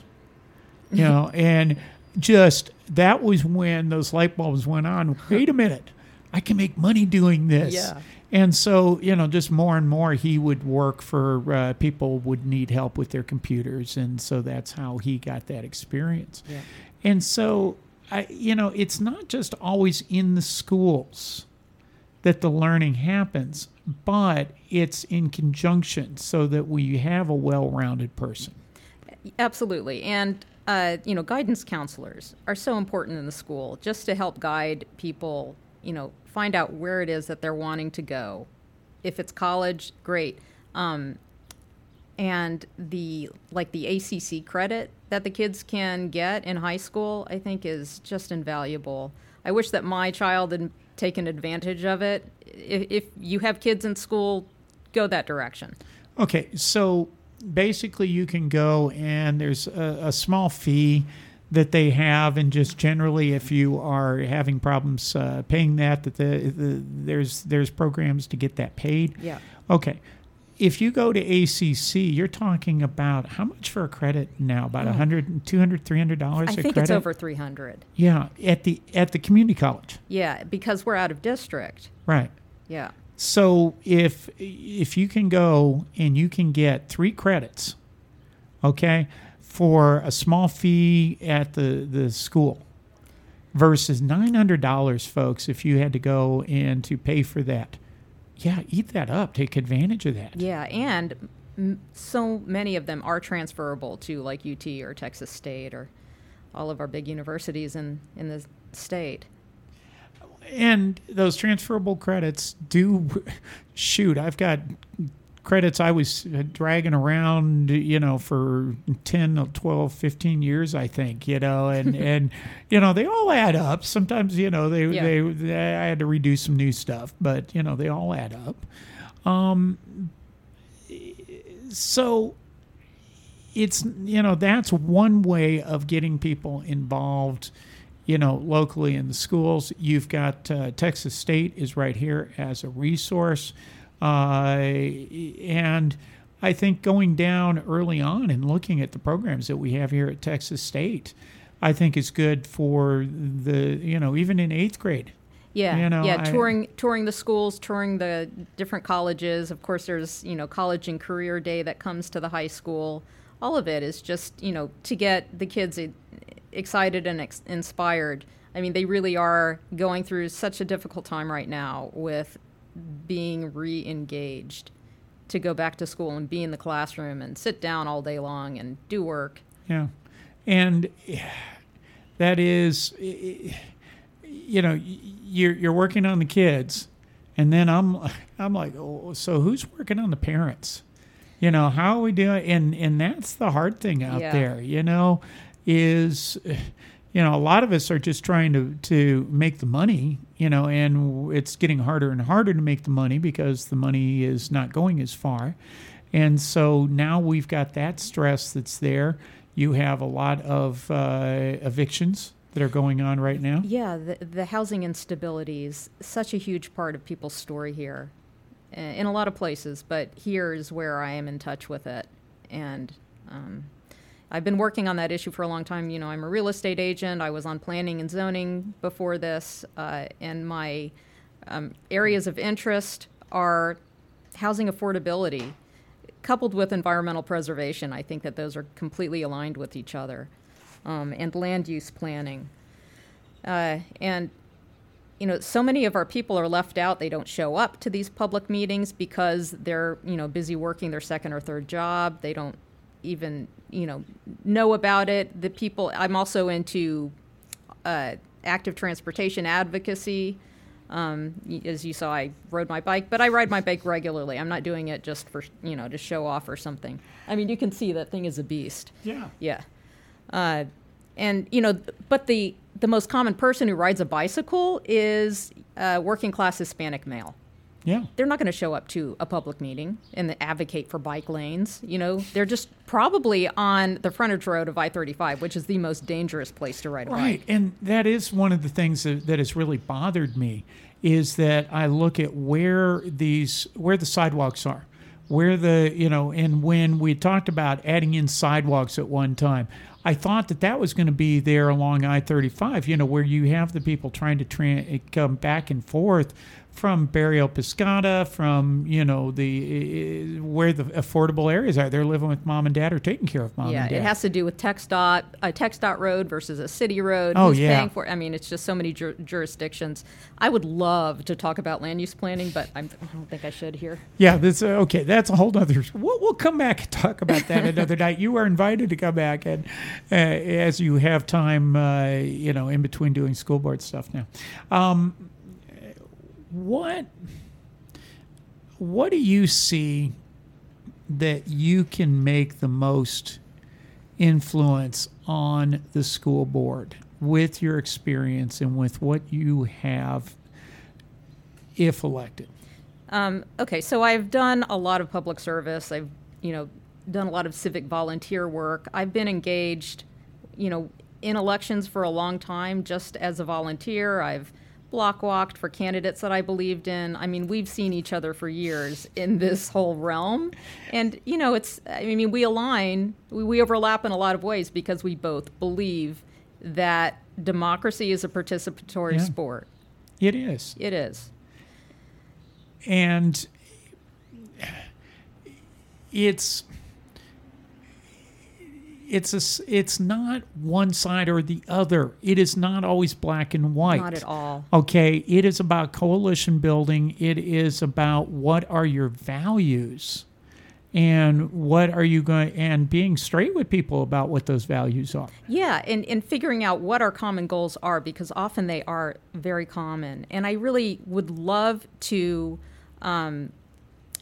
You (laughs) know, and just that was when those light bulbs went on. Wait a minute I can make money doing this. Yeah. And so, you know, just more and more, he would work for uh, people would need help with their computers, and so that's how he got that experience. Yeah. And so, I, you know, it's not just always in the schools that the learning happens, but it's in conjunction so that we have a well-rounded person. Absolutely, and uh, you know, guidance counselors are so important in the school just to help guide people you know, find out where it is that they're wanting to go. If it's college, great. Um, and the like the ACC credit that the kids can get in high school, I think, is just invaluable. I wish that my child had taken advantage of it. If, if you have kids in school, go that direction. Okay, so basically, you can go and there's a, a small fee that they have, and just generally, if you are having problems uh, paying that, that the, the, there's there's programs to get that paid. Yeah. Okay. If you go to ACC, you're talking about how much for a credit now? About a hundred, two hundred, three hundred dollars. I a think credit? it's over three hundred. Yeah, at the at the community college. Yeah, because we're out of district. Right. Yeah. So if if you can go and you can get three credits, okay, for a small fee at the, the school versus $900 folks if you had to go in to pay for that. Yeah eat that up. Take advantage of that. Yeah, and m- so many of them are transferable to like UT or Texas State or all of our big universities in, in the state. and those transferable credits do (laughs) shoot i've got credits i was dragging around you know for 10 12 15 years i think you know and (laughs) and you know they all add up. Sometimes you know they, Yeah. they they i had to redo some new stuff but you know they all add up. Um so it's you know that's one way of getting people involved you know locally in the schools. You've got uh, texas state is right here as a resource. uh, Uh, and i think going down early on and looking at the programs that we have here at texas state i think is good for the you know even in eighth grade Yeah, You know, yeah, I- touring touring the schools, touring the different colleges. Of course, there's you know college and career day that comes to the high school. All of it is just you know to get the kids excited and ex- inspired. I mean, they really are going through such a difficult time right now with being re-engaged to go back to school and be in the classroom and sit down all day long and do work. Yeah, and (sighs) that is, you know, you're you're working on the kids, and then I'm (laughs) I'm like, oh, so who's working on the parents? You know, how are we doing? And and that's the hard thing out Yeah. there. You know, is you know, a lot of us are just trying to to make the money, you know, and it's getting harder and harder to make the money because the money is not going as far. And so now we've got that stress that's there. You have a lot of uh, evictions that are going on right now. Yeah, the, the housing instability is such a huge part of people's story here uh, in a lot of places, but here is where I am in touch with it. And um, I've been working on that issue for a long time. You know, I'm a real estate agent. I was on planning and zoning before this, uh, and my um, areas of interest are housing affordability coupled with environmental preservation. I think that those are completely aligned with each other, um, and land use planning. Uh, and you know, so many of our people are left out. They don't show up to these public meetings because they're, you know, busy working their second or third job. They don't even you know know about it. The people I'm also into uh, active transportation advocacy. Um, as you saw, I rode my bike, but I ride my bike regularly. I'm not doing it just for you know to show off or something. I mean, you can see that thing is a beast. Yeah. Yeah. Uh, and you know, but the the most common person who rides a bicycle is uh, working class Hispanic male. Yeah. They're not going to show up to a public meeting and advocate for bike lanes. You know, they're just probably on the frontage road of I 35, which is the most dangerous place to ride a right. bike. And that is one of the things that, that has really bothered me is that I look at where these where the sidewalks are. Where the, you know, and when we talked about adding in sidewalks at one time, I thought that that was going to be there along I 35, you know, where you have the people trying to tra- come back and forth from Barrio Pescado, from you know the where the affordable areas are. They're living with mom and dad or taking care of mom yeah, and dad. it has to do with TxDOT a TxDOT road versus a city road. Oh, Who's yeah. paying for? I mean, it's just so many jur- jurisdictions. I would love to talk about land use planning, but I'm, I don't think I should here. Yeah, that's uh, okay. That's a whole other. We'll, we'll come back and talk about that another night. You are invited to come back and uh, as you have time, uh, you know, in between doing school board stuff now. Um, what what do you see that you can make the most influence on the school board with your experience and with what you have if elected? Um, okay, so I've done a lot of public service. I've, you know, done a lot of civic volunteer work. I've been engaged, you know, in elections for a long time just as a volunteer. I've block walked for candidates that I believed in. I mean, we've seen each other for years in this whole realm. And, you know, it's, I mean, we align, we, we overlap in a lot of ways because we both believe that democracy is a participatory Yeah. sport. It is. It is. and it's it's a it's not one side or the other. It is not always black and white. Not at all. Okay, it is about coalition building. It is about what are your values and what are you going and being straight with people about what those values are. Yeah, and, and figuring out what our common goals are because often they are very common. And I really would love to um,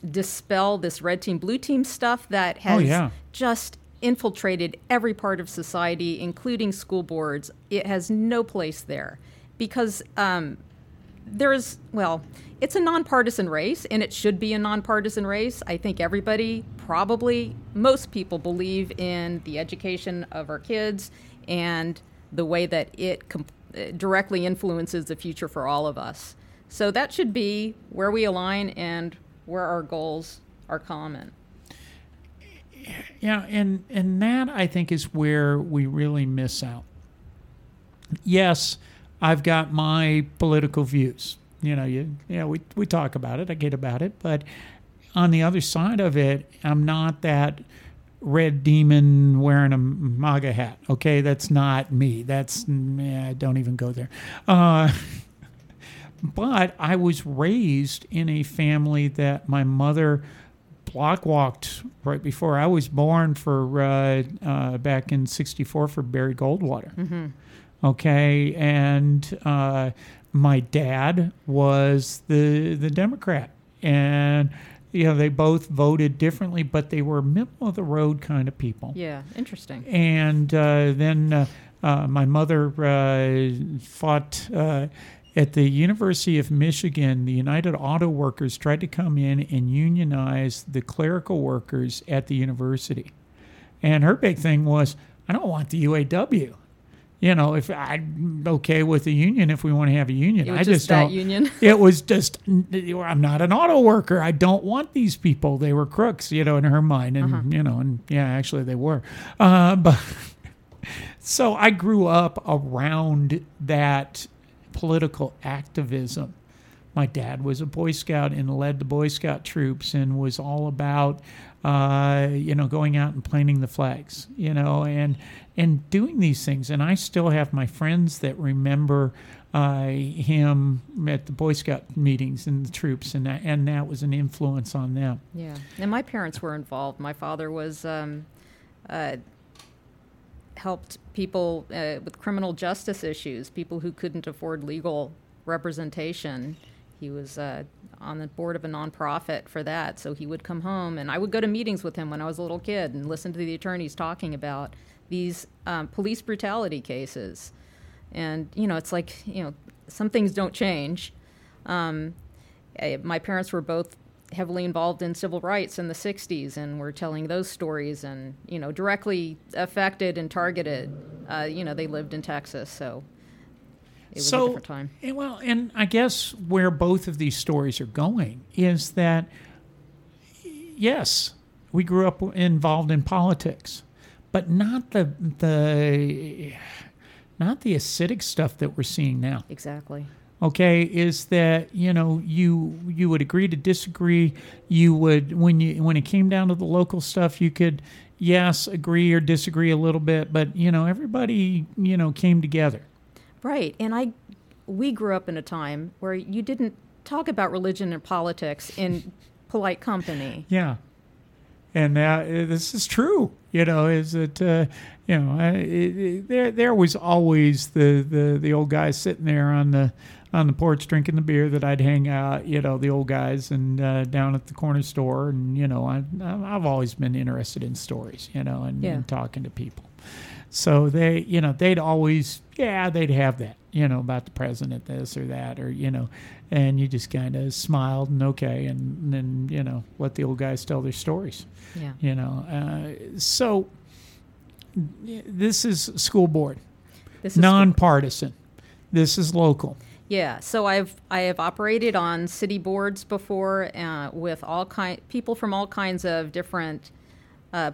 dispel this red team, blue team stuff that has Oh, yeah. just infiltrated every part of society, including school boards. It has no place there because um, there's well it's a nonpartisan race and it should be a nonpartisan race. I think everybody probably most people believe in the education of our kids and the way that it com- uh, directly influences the future for all of us. So that should be where we align and where our goals are common Yeah, and and that I think is where we really miss out. Yes, I've got my political views. You know, you yeah, we we talk about it, I get about it, but on the other side of it, I'm not that red demon wearing a MAGA hat. Okay, that's not me. That's yeah, don't even go there. Uh, (laughs) but I was raised in a family that my mother block walked right before I was born for uh, uh, back in '64 for Barry Goldwater. Okay, and uh, my dad was the the Democrat, and you know they both voted differently, but they were middle of the road kind of people. Yeah interesting. And uh, then uh, Uh, my mother uh, fought uh, at the University of Michigan. The United Auto Workers tried to come in and unionize the clerical workers at the university. And her big thing was, I don't want the UAW. You know, if I'm okay with the union, if we want to have a union, It was I just just don't. union. (laughs) it was just, I'm not an auto worker. I don't want these people. They were crooks, you know, in her mind, and Uh-huh. you know, and yeah, actually they were. Uh, (laughs) but so I grew up around that political activism. My dad was a Boy Scout and led the Boy Scout troops and was all about, uh, you know, going out and planting the flags, you know, and and doing these things. And I still have my friends that remember uh, him at the Boy Scout meetings and the troops, and that, and that was an influence on them. Yeah, and my parents were involved. My father was um, uh, helped people uh, with criminal justice issues, people who couldn't afford legal representation. He was uh, on the board of a nonprofit for that, so he would come home, and I would go to meetings with him when I was a little kid and listen to the attorneys talking about these um, police brutality cases. And you know, it's like you know, some things don't change. Um, eh, my parents were both heavily involved in civil rights in the 60s and were telling those stories and you know directly affected and targeted. Uh, you know they lived in texas so it was so, a different time. and well, and I guess where both of these stories are going is that, yes, we grew up involved in politics, but not the the not the acidic stuff that we're seeing now. exactly okay is that you know you you would agree to disagree. You would when you when it came down to the local stuff you could yes agree or disagree a little bit but you know everybody you know came together. Right and i we grew up in a time where you didn't talk about religion and politics in (laughs) polite company. Yeah and uh, this is true you know is that uh, you know it, it, there there was always the, the the old guy sitting there on the on the porch drinking the beer that I'd hang out you know the old guys and uh, down at the corner store. And you know I I've always been interested in stories you know and, Yeah. and talking to people. So they you know they'd always yeah they'd have that you know about the president this or that or you know and you just kind of smiled and okay and then you know let the old guys tell their stories yeah. you know uh, so this is school board. This is nonpartisan. This is local Yeah, so I've I have operated on city boards before uh, with all kind people from all kinds of different uh,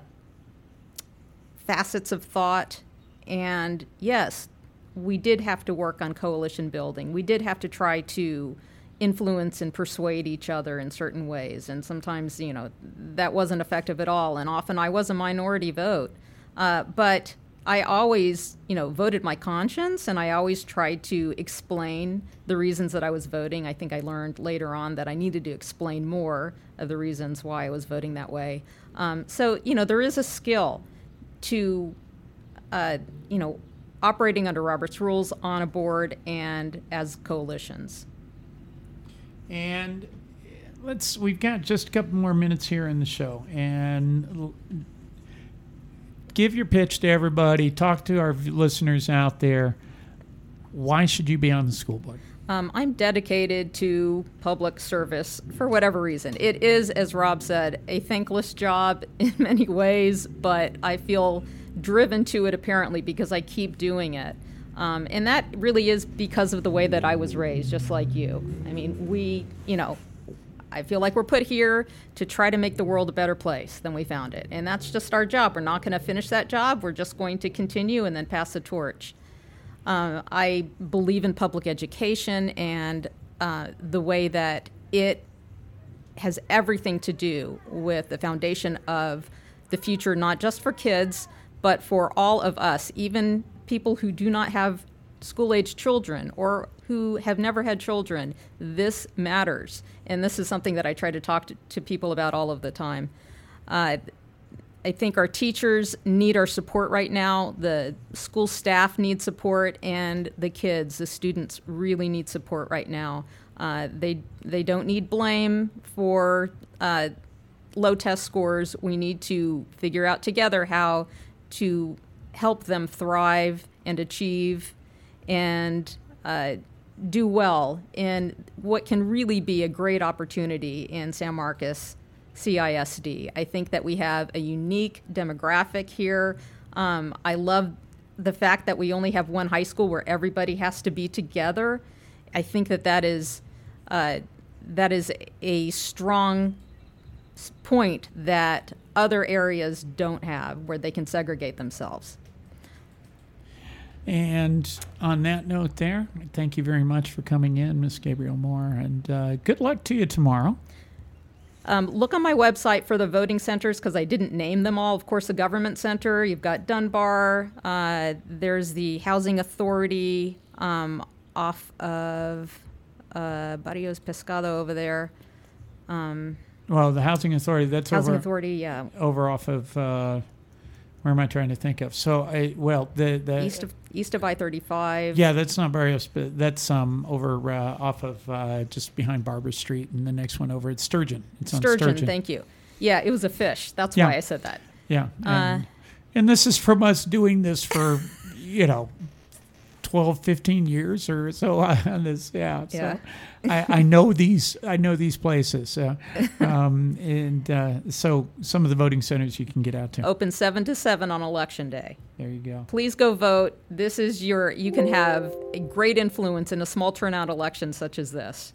facets of thought, and yes, we did have to work on coalition building. We did have to try to influence and persuade each other in certain ways, and sometimes you know that wasn't effective at all, and often I was a minority vote, uh, but. I always, you know, voted my conscience, and I always tried to explain the reasons that I was voting. I think I learned later on that I needed to explain more of the reasons why I was voting that way. Um, so, you know, there is a skill to, uh, you know, operating under Robert's rules on a board and as coalitions. and let's we've got just a couple more minutes here in the show and give your pitch to everybody talk to our listeners out there why should you be on the school board Um, I'm dedicated to public service for whatever reason. It is, as Rob said, a thankless job (laughs) in many ways, but I feel driven to it apparently because I keep doing it. Um, and that really is because of the way that I was raised, just like you. I mean, we, you know, I feel like we're put here to try to make the world a better place than we found it. And that's just our job. We're not going to finish that job. We're just going to continue and then pass the torch. Uh, I believe in public education and uh, the way that it has everything to do with the foundation of the future, not just for kids, but for all of us, even people who do not have school age children or who have never had children. This matters. And this is something that I try to talk to, to people about all of the time. Uh, I think our teachers need our support right now. The school staff need support, and the kids, the students, really need support right now. Uh, they they don't need blame for uh, low test scores. We need to figure out together how to help them thrive and achieve and uh, do well in what can really be a great opportunity in San Marcos CISD. I think that we have a unique demographic here. Um, I love the fact that we only have one high school where everybody has to be together. I think that that is uh, that is a strong point that other areas don't have, where they can segregate themselves. And on that note, there, thank you very much for coming in, Miss Gabrielle Moore, and uh, good luck to you tomorrow. Um, look on my website for the voting centers because I didn't name them all. Of course, the government center, you've got Dunbar, uh, there's the housing authority um, off of uh, Barrios Pescado over there. Um, well, the housing authority, that's housing over, authority, yeah. over off of, uh, where am I trying to think of? So, I, well, the, the East of east of I thirty five. Yeah, that's not Barrios, but that's um over uh, off of uh, just behind Barber Street, and the next one over at Sturgeon. It's on Sturgeon, Sturgeon. thank you. Yeah, it was a fish. That's Yeah. why I said that. Yeah, Uh, and, and this is from us doing this for you know 12, 15 years or so (laughs) on this. Yeah, so Yeah. I, I know these. I know these places, uh, (laughs) um, and uh, so some of the voting centers you can get out to. Open seven to seven on election day. There you go. Please go vote. This is your. You can have a great influence in a small turnout election such as this.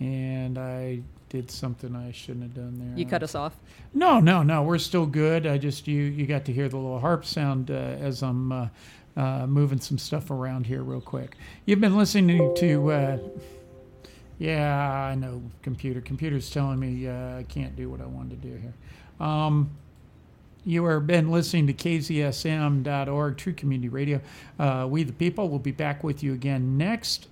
And I did something I shouldn't have done there. You cut us off. No, no, no. We're still good. I just you you got to hear the little harp sound uh, as I'm uh, uh, moving some stuff around here real quick. You've been listening to. Uh, yeah, I know. Computer. Computer's telling me uh, I can't do what I wanted to do here. Um, you have been listening to KZSM.org, True Community Radio. Uh, we the people will be back with you again next.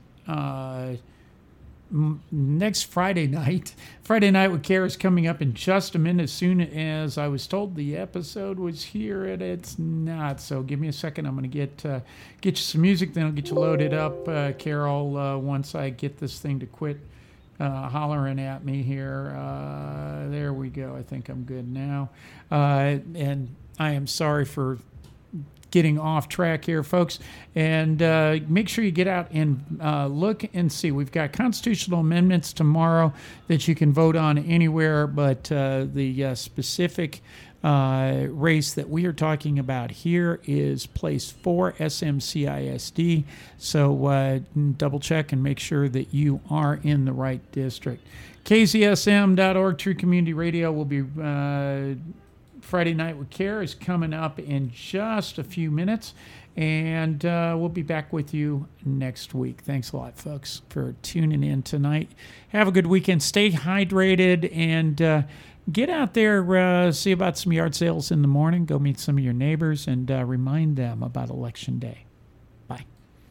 Next Friday (laughs) night. Friday night with Care is coming up in just a minute. As soon as I was told the episode was here, and it's not. So give me a second. I'm going to get uh, get you some music, then I'll get you loaded up, uh, Carol. Uh, once I get this thing to quit uh, hollering at me here. Uh, there we go. I think I'm good now. Uh, and I am sorry for getting off track here, folks. And uh, make sure you get out and uh, look and see. We've got constitutional amendments tomorrow that you can vote on anywhere, but uh, the uh, specific uh, race that we are talking about here is place four SMCISD. So uh, double check and make sure that you are in the right district. KZSM.org, True Community Radio, will be. Friday Night with Care is coming up in just a few minutes, and uh, we'll be back with you next week. Thanks a lot, folks, for tuning in tonight. Have a good weekend. Stay hydrated and uh, get out there, uh, see about some yard sales in the morning. Go meet some of your neighbors and uh, remind them about Election Day.